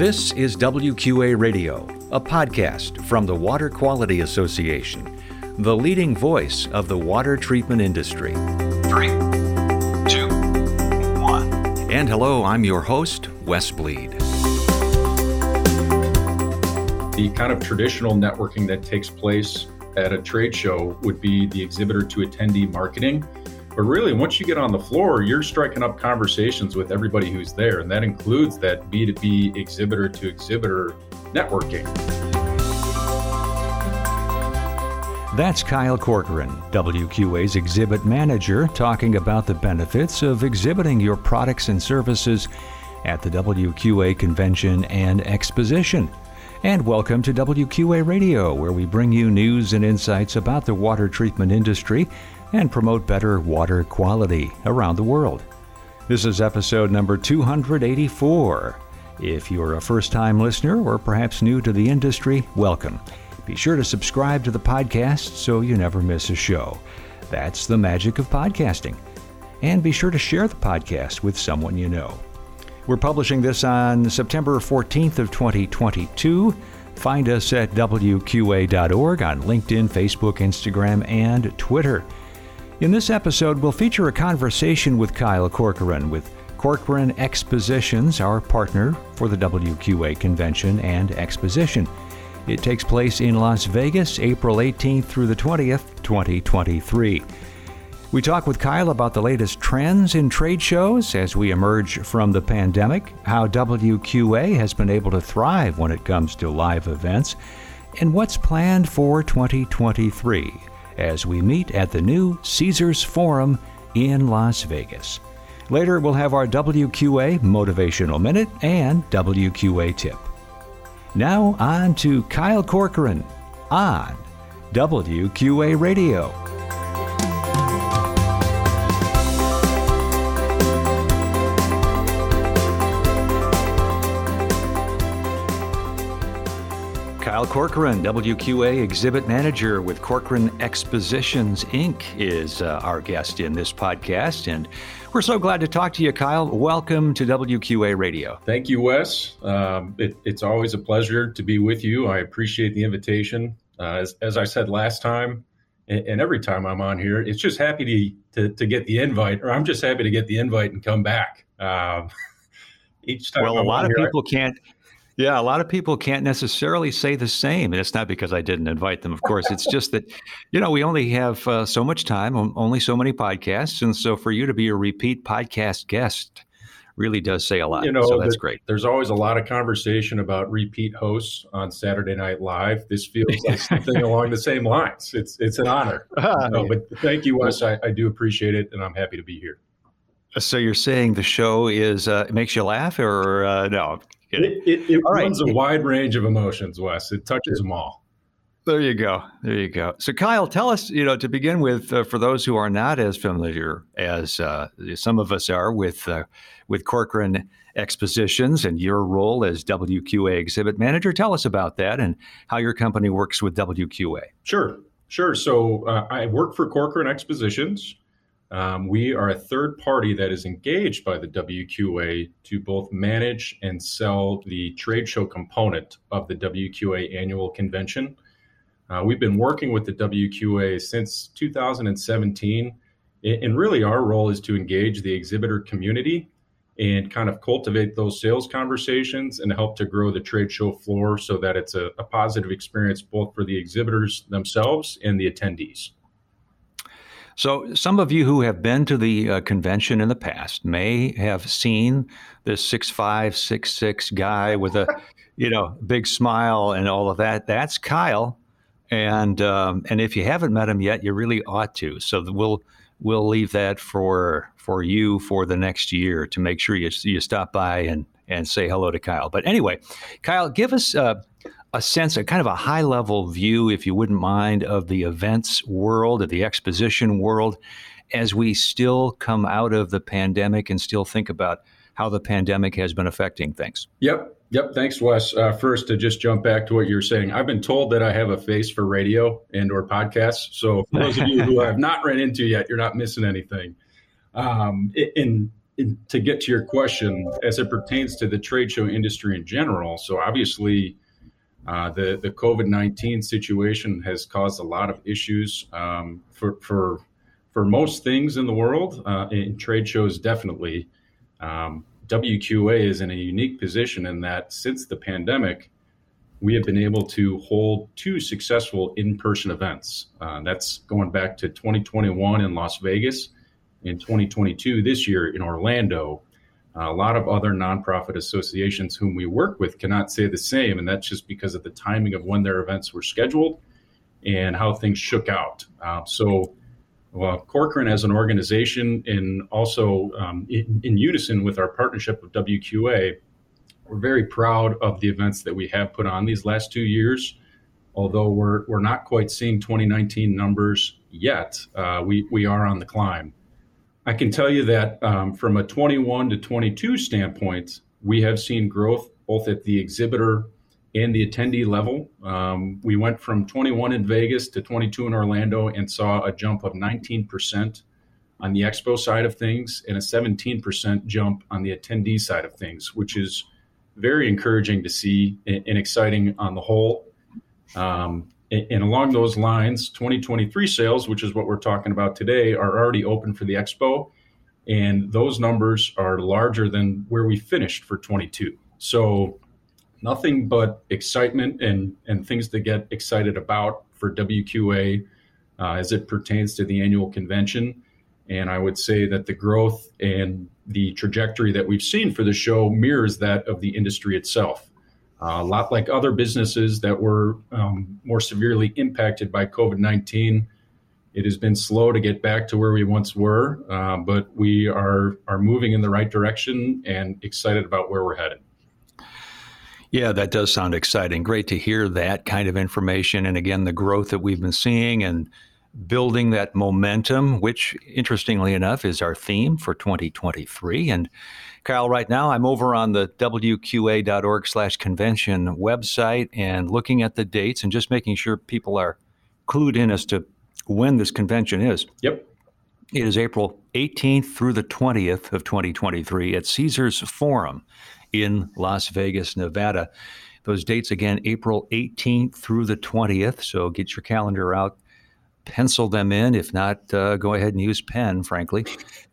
This is WQA Radio, a podcast from the Water Quality Association, the leading voice of the water treatment industry. Three, two, one. And hello, I'm your host, Wes Bleed. The kind of traditional networking that takes place at a trade show would be the exhibitor to attendee marketing. But really, once you get on the floor, you're striking up conversations with everybody who's there. And that includes that B2B exhibitor to exhibitor networking. That's Kyle Corcoran, WQA's exhibit manager, talking about the benefits of exhibiting your products and services at the WQA convention and exposition. And welcome to WQA Radio, where we bring you news and insights about the water treatment industry and promote better water quality around the world. This is episode number 284. If you're a first time listener or perhaps new to the industry, welcome. Be sure to subscribe to the podcast so you never miss a show. That's the magic of podcasting. And be sure to share the podcast with someone you know. We're publishing this on September 14th of 2022. Find us at wqa.org on LinkedIn, Facebook, Instagram, and Twitter. In this episode, we'll feature a conversation with Kyle Corcoran with Corcoran Expositions, our partner for the WQA convention and exposition. It takes place in Las Vegas, April 18th through the 20th, 2023. We talk with Kyle about the latest trends in trade shows as we emerge from the pandemic, how WQA has been able to thrive when it comes to live events, and what's planned for 2023 as we meet at the new Caesars Forum in Las Vegas. Later, we'll have our WQA Motivational Minute and WQA Tip. Now, on to Kyle Corcoran on WQA Radio. Kyle Corcoran, WQA Exhibit Manager with Corcoran Expositions Inc., is uh, our guest in this podcast. And we're so glad to talk to you, Kyle. Welcome to WQA Radio. Thank you, Wes. Um, it, it's always a pleasure to be with you. I appreciate the invitation. Uh, as, as, I said last time, and, and, every time I'm on here, it's just happy to, to, to, get the invite, or I'm just happy to get the invite and come back. Um, each time well, I'm a lot of here, people I, can't yeah, a lot of people can't necessarily say the same. And it's not because I didn't invite them, of course. It's just that, you know, we only have uh, so much time, only so many podcasts. And so for you to be a repeat podcast guest really does say a lot. You know, so that's the, great. There's always a lot of conversation about repeat hosts on Saturday Night Live. This feels like something along the same lines. It's it's an honor. Uh, no, but thank you, Wes. I, I do appreciate it, and I'm happy to be here. So you're saying the show is uh, makes you laugh, or uh, no? It, it, it runs right. a wide range of emotions, Wes. It touches them all. There you go. There you go. So, Kyle, tell us, you know, to begin with, uh, for those who are not as familiar as uh, some of us are with uh, with Corcoran Expositions and your role as WQA exhibit manager, tell us about that and how your company works with WQA. Sure, sure. So, uh, I work for Corcoran Expositions. Um, we are a third party that is engaged by the WQA to both manage and sell the trade show component of the WQA annual convention. Uh, we've been working with the WQA since 2017, and really our role is to engage the exhibitor community and kind of cultivate those sales conversations and help to grow the trade show floor so that it's a, a positive experience both for the exhibitors themselves and the attendees. So, some of you who have been to the uh, convention in the past may have seen this six five six six guy with a, you know, big smile and all of that. That's Kyle, and um, and if you haven't met him yet, you really ought to. So we'll we'll leave that for for you for the next year to make sure you you stop by and and say hello to Kyle. But anyway, Kyle, give us. Uh, a sense, a kind of a high level view, if you wouldn't mind, of the events world, of the exposition world, as we still come out of the pandemic and still think about how the pandemic has been affecting things. Yep. Yep. Thanks, Wes. Uh, first, to just jump back to what you're saying, I've been told that I have a face for radio and or podcasts. So for those of you who I have not run into yet, you're not missing anything. Um, in to get to your question, as it pertains to the trade show industry in general, so obviously uh, the the COVID nineteen situation has caused a lot of issues um, for for for most things in the world. Uh, in trade shows, definitely, um, WQA is in a unique position in that since the pandemic, we have been able to hold two successful in-person events. Uh, that's going back to 2021 in Las Vegas, in 2022 this year in Orlando. A lot of other nonprofit associations whom we work with cannot say the same, and that's just because of the timing of when their events were scheduled and how things shook out. Uh, so, well, Corcoran as an organization, and also um, in, in, unison with our partnership with WQA, we're very proud of the events that we have put on these last two years. Although we're, we're not quite seeing 2019 numbers yet, uh, we, we are on the climb. I can tell you that um, from a 21 to 22 standpoint, we have seen growth both at the exhibitor and the attendee level. Um, we went from 21 in Vegas to 22 in Orlando and saw a jump of 19% on the expo side of things and a 17% jump on the attendee side of things, which is very encouraging to see and, exciting on the whole. Um, and along those lines, 2023 sales, which is what we're talking about today, are already open for the expo. And those numbers are larger than where we finished for 22. So, nothing but excitement and, and things to get excited about for WQA uh, as it pertains to the annual convention. And I would say that the growth and the trajectory that we've seen for the show mirrors that of the industry itself. A lot like other businesses that were um, more severely impacted by COVID 19. It has been slow to get back to where we once were, uh, but we are, are moving in the right direction and excited about where we're headed. Yeah, that does sound exciting. Great to hear that kind of information. And again, the growth that we've been seeing and building that momentum, which interestingly enough is our theme for 2023. And Kyle, right now I'm over on the wqa.org slash convention website and looking at the dates and just making sure people are clued in as to when this convention is. Yep. It is April 18th through the 20th of 2023 at Caesars Forum in Las Vegas, Nevada. Those dates again, April 18th through the 20th. So get your calendar out pencil them in. If not, uh, go ahead and use pen, frankly.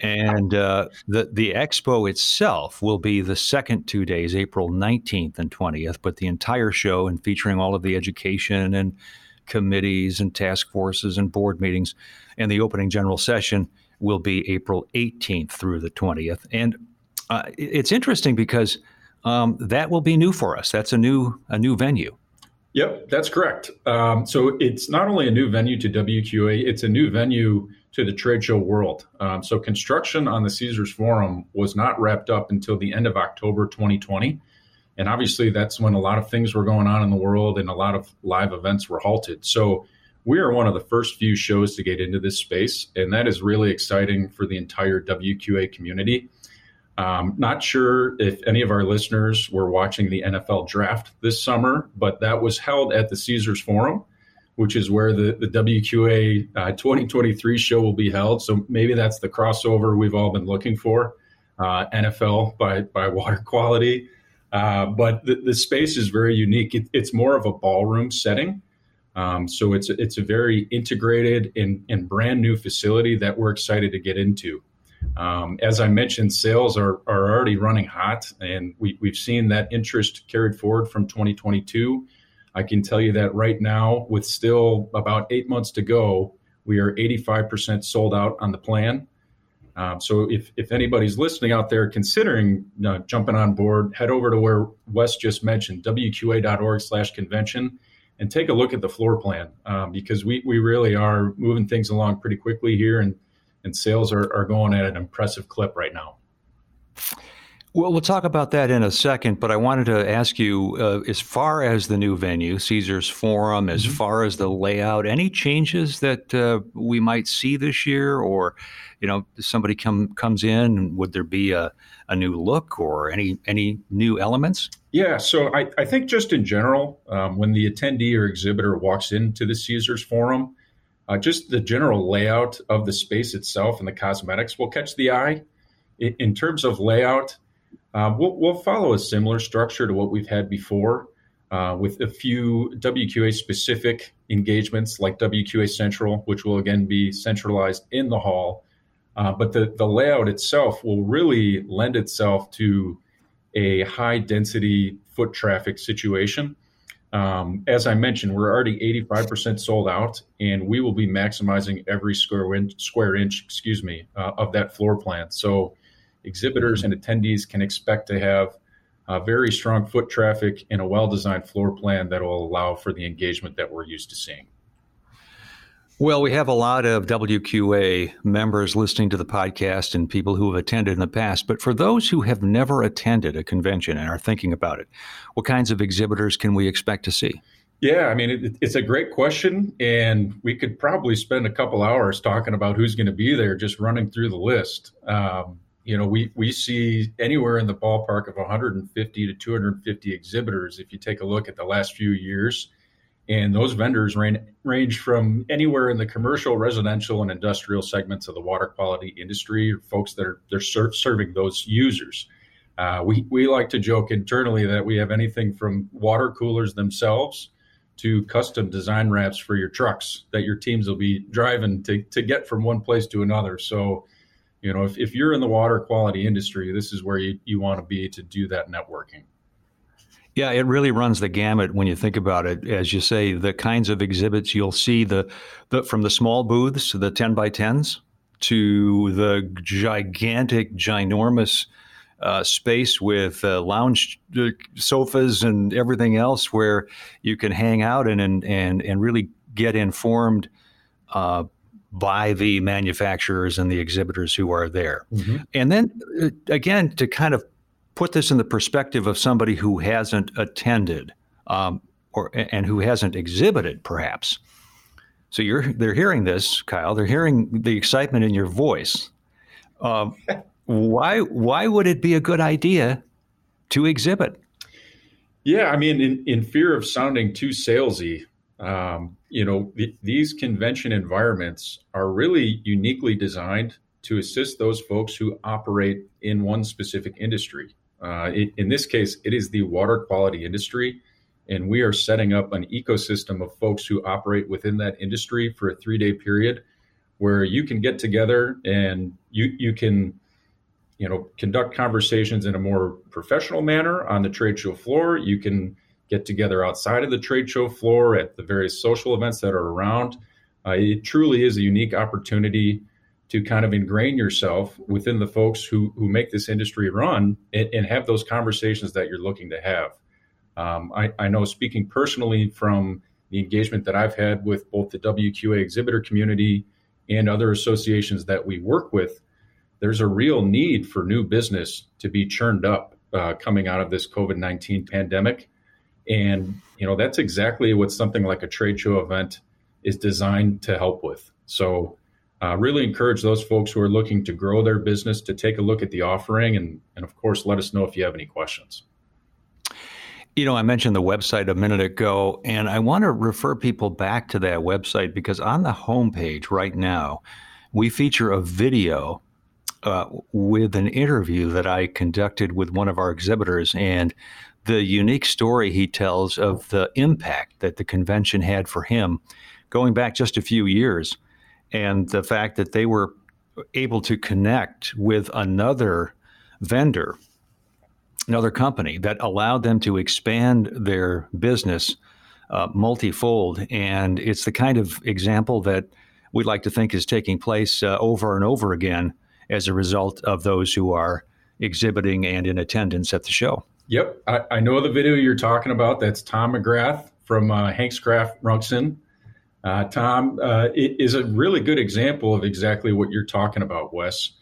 And uh, the the expo itself will be the second two days, April 19th and 20th. But the entire show and featuring all of the education and committees and task forces and board meetings, and the opening general session will be April 18th through the 20th. And uh, it's interesting because um, that will be new for us. That's a new a new venue. Yep, that's correct. Um, so it's not only a new venue to WQA, it's a new venue to the trade show world. Um, so construction on the Caesars Forum was not wrapped up until the end of October 2020. And obviously, that's when a lot of things were going on in the world and a lot of live events were halted. So we are one of the first few shows to get into this space. And that is really exciting for the entire WQA community. Um, not sure if any of our listeners were watching the NFL draft this summer, but that was held at the Caesars Forum, which is where the, the WQA uh, 2023 show will be held. So maybe that's the crossover we've all been looking for uh, NFL by, by water quality. Uh, but the, the, space is very unique. It, it's more of a ballroom setting. Um, so it's, it's a very integrated and, and brand new facility that we're excited to get into. Um, as I mentioned, sales are, are already running hot, and we, we've seen that interest carried forward from 2022. I can tell you that right now, with still about eight months to go, we are 85% sold out on the plan. Um, so if, if anybody's listening out there considering uh, jumping on board, head over to where Wes just mentioned, wqa.org slash convention, and take a look at the floor plan um, because we, we really are moving things along pretty quickly here. And and sales are, are going at an impressive clip right now. Well, we'll talk about that in a second, but I wanted to ask you uh, as far as the new venue, Caesars Forum, as mm-hmm. far as the layout, any changes that uh, we might see this year, or you know, somebody come comes in, would there be a, a new look or any any new elements? Yeah, so I, I think just in general, um, when the attendee or exhibitor walks into the Caesars Forum, uh, just the general layout of the space itself and the cosmetics will catch the eye. in, in terms of layout, uh, we'll, we'll, follow a similar structure to what we've had before, uh, with a few WQA specific engagements like WQA Central, which will again be centralized in the hall. Uh, but the, the layout itself will really lend itself to a high density foot traffic situation. Um, as I mentioned, we're already 85% sold out, and we will be maximizing every square inch, square inch, excuse me, uh, of that floor plan. So, exhibitors and attendees can expect to have very strong foot traffic and a well-designed floor plan that will allow for the engagement that we're used to seeing. Well, we have a lot of WQA members listening to the podcast and people who have attended in the past. But for those who have never attended a convention and are thinking about it, what kinds of exhibitors can we expect to see? Yeah, I mean, it, it's a great question. And we could probably spend a couple hours talking about who's going to be there, just running through the list. Um, you know, we, we see anywhere in the ballpark of 150 to 250 exhibitors if you take a look at the last few years and those vendors range, range from anywhere in the commercial, residential, and industrial segments of the water quality industry, folks that are they're ser- serving those users. Uh, we, we like to joke internally that we have anything from water coolers themselves to custom design wraps for your trucks that your teams will be driving to, to get from one place to another. So, you know, if, if you're in the water quality industry, this is where you, you want to be to do that networking. Yeah, it really runs the gamut when you think about it. As you say, the kinds of exhibits you'll see the, the from the small booths, the ten by tens, to the gigantic, ginormous uh, space with uh, lounge uh, sofas and everything else, where you can hang out and and and, and really get informed uh, by the manufacturers and the exhibitors who are there. Mm-hmm. And then uh, again, to kind of put this in the perspective of somebody who hasn't attended um, or and who hasn't exhibited, perhaps. So you're they're hearing this, Kyle. They're hearing the excitement in your voice. Um, why why would it be a good idea to exhibit? Yeah, I mean, in, in fear of sounding too salesy, um, you know, th- these convention environments are really uniquely designed to assist those folks who operate in one specific industry. Uh, it, in this case, it is the water quality industry, and we are setting up an ecosystem of folks who operate within that industry for a three day period where you can get together and you, you can you know conduct conversations in a more professional manner on the trade show floor. You can get together outside of the trade show floor at the various social events that are around. Uh, it truly is a unique opportunity to kind of ingrain yourself within the folks who who make this industry run and, and have those conversations that you're looking to have. Um, I, I, know speaking personally from the engagement that I've had with both the WQA exhibitor community and other associations that we work with, there's a real need for new business to be churned up uh, coming out of this COVID 19 pandemic. And, you know, that's exactly what something like a trade show event is designed to help with. So, uh, really encourage those folks who are looking to grow their business to take a look at the offering and, and of course let us know if you have any questions. You know i mentioned the website a minute ago and i want to refer people back to that website because on the homepage right now we feature a video uh, with an interview that i conducted with one of our exhibitors and the unique story he tells of the impact that the convention had for him going back just a few years and the fact that they were able to connect with another vendor, another company that allowed them to expand their business uh, multifold. And it's the kind of example that we'd like to think is taking place uh, over and over again as a result of those who are exhibiting and in attendance at the show. Yep, I, I know the video you're talking about. That's Tom McGrath from uh, Hanks Craft Runxin uh, Tom uh, is a really good example of exactly what you're talking about, Wes.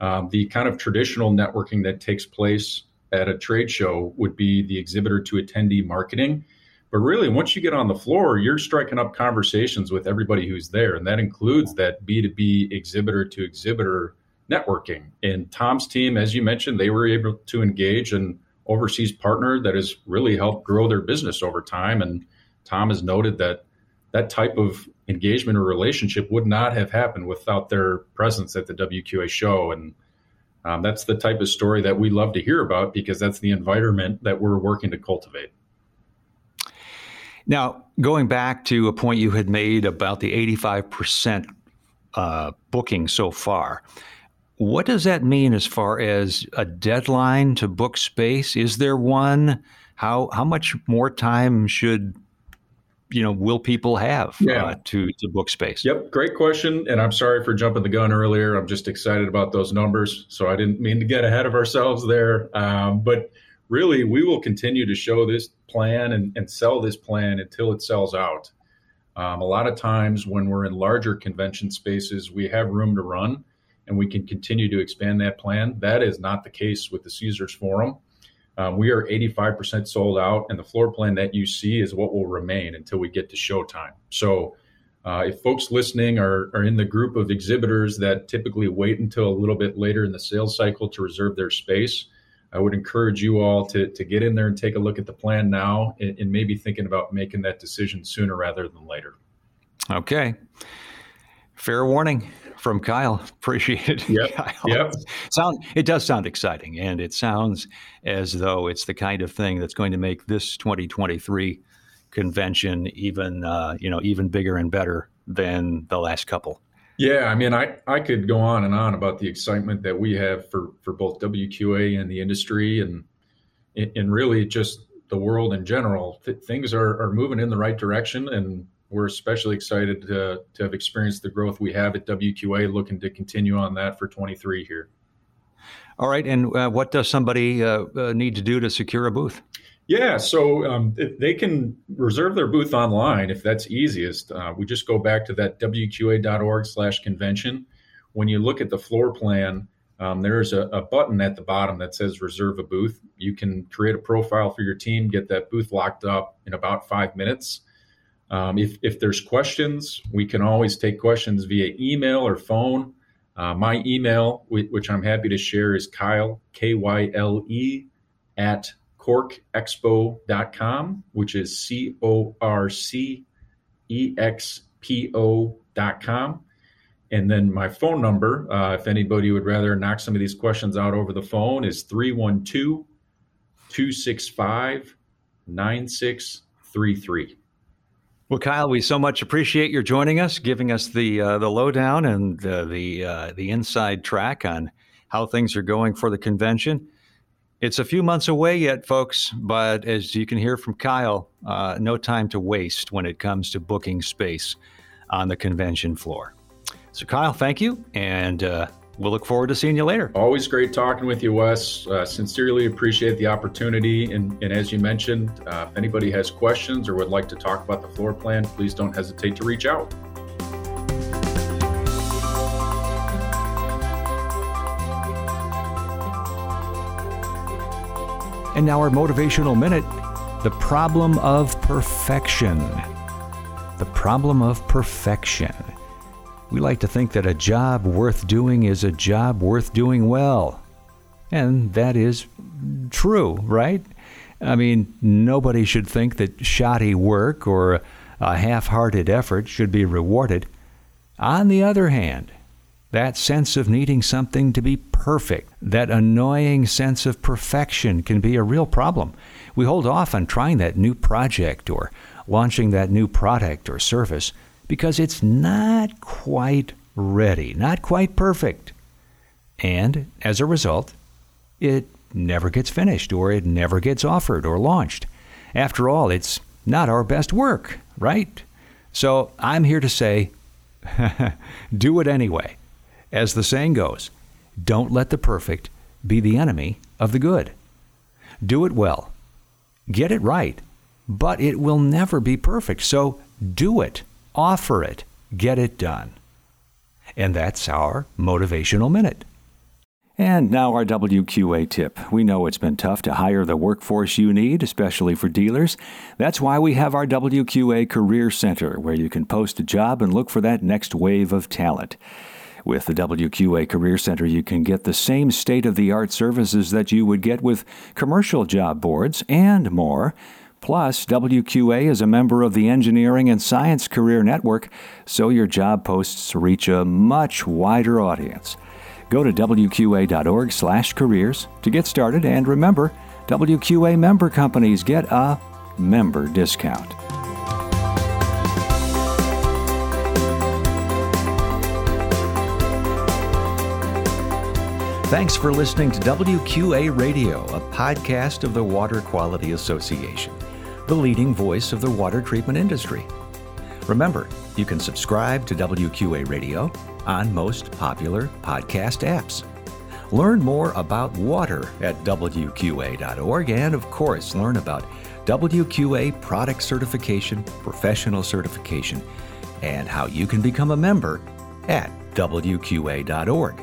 Um, the kind of traditional networking that takes place at a trade show would be the exhibitor to attendee marketing. But really, once you get on the floor, you're striking up conversations with everybody who's there. And that includes that B2B exhibitor to exhibitor networking. And Tom's team, as you mentioned, they were able to engage an overseas partner that has really helped grow their business over time. And Tom has noted that that type of engagement or relationship would not have happened without their presence at the WQA show. And Um, that's the type of story that we love to hear about because that's the environment that we're working to cultivate. Now, going back to a point you had made about the 85% uh, booking so far, what does that mean as far as a deadline to book space? Is there one? How how much more time should you know will people have yeah. uh, to to book space? Yep, great question. And I'm sorry for jumping the gun earlier. I'm just excited about those numbers, so I didn't mean to get ahead of ourselves there. Um, but really, we will continue to show this plan and, and sell this plan until it sells out. Um, a lot of times when we're in larger convention spaces, we have room to run and we can continue to expand that plan. That is not the case with the Caesars Forum. Um, we are 85% sold out, and the floor plan that you see is what will remain until we get to showtime. So, uh, if folks listening are, are in the group of exhibitors that typically wait until a little bit later in the sales cycle to reserve their space, I would encourage you all to, to get in there and take a look at the plan now and, and maybe thinking about making that decision sooner rather than later. Okay. Fair warning from Kyle. Appreciate it. Yep. Kyle. Yep. Sound it does sound exciting, and it sounds as though it's the kind of thing that's going to make this 2023 convention even uh, you know even bigger and better than the last couple. Yeah, I mean, I, I could go on and on about the excitement that we have for, for both WQA and the industry and and really just the world in general. things are, are moving in the right direction, and we're especially excited to, to have experienced the growth we have at WQA, looking to continue on that for 23 here. All right, and uh, what does somebody uh, uh, need to do to secure a booth? Yeah, so um, they can reserve their booth online if that's easiest. Uh, we just go back to that wqa.org/convention. When you look at the floor plan, um, there's a, a, button at the bottom that says reserve a booth. You can create a profile for your team, get that booth locked up in about five minutes. Um, if, if there's questions, we can always take questions via email or phone. Uh, my email, which I'm happy to share, is Kyle, K Y L E, at corcexpo.com, which is C O R C E X P O.com. And then my phone number, uh, if anybody would rather knock some of these questions out over the phone, is 312 265 9633. Well, Kyle, we so much appreciate your joining us, giving us the uh, the lowdown and uh, the uh, the inside track on how things are going for the convention. It's a few months away yet, folks, but as you can hear from Kyle, uh, no time to waste when it comes to booking space on the convention floor. So, Kyle, thank you, and uh, we'll look forward to seeing you later. Always great talking with you, Wes. Uh, sincerely appreciate the opportunity. And, and as you mentioned, uh, if anybody has questions or would like to talk about the floor plan, please don't hesitate to reach out. And now, our motivational minute the problem of perfection. The problem of perfection. We like to think that a job worth doing is a job worth doing well. And that is true, right? I mean, nobody should think that shoddy work or a half hearted effort should be rewarded. On the other hand, that sense of needing something to be perfect, that annoying sense of perfection can be a real problem. We hold off on trying that new project or launching that new product or service because it's not quite ready, not quite perfect. And as a result, it never gets finished or it never gets offered or launched. After all, it's not our best work, right? So I'm here to say do it anyway. As the saying goes, don't let the perfect be the enemy of the good. Do it well. Get it right. But it will never be perfect. So do it. Offer it. Get it done. And that's our motivational minute. And now our WQA tip. We know it's been tough to hire the workforce you need, especially for dealers. That's why we have our WQA Career Center, where you can post a job and look for that next wave of talent. With the WQA Career Center, you can get the same state of the art services that you would get with commercial job boards and more. Plus, WQA is a member of the Engineering and Science Career Network, so your job posts reach a much wider audience. Go to wqa.org/careers to get started and remember, WQA member companies get a member discount. Thanks for listening to WQA Radio, a podcast of the Water Quality Association, the leading voice of the water treatment industry. Remember, you can subscribe to WQA Radio on most popular podcast apps. Learn more about water at WQA.org and, of course, learn about WQA product certification, professional certification, and how you can become a member at WQA.org.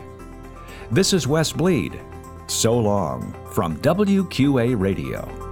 This is Wes Bleed. So long from WQA Radio.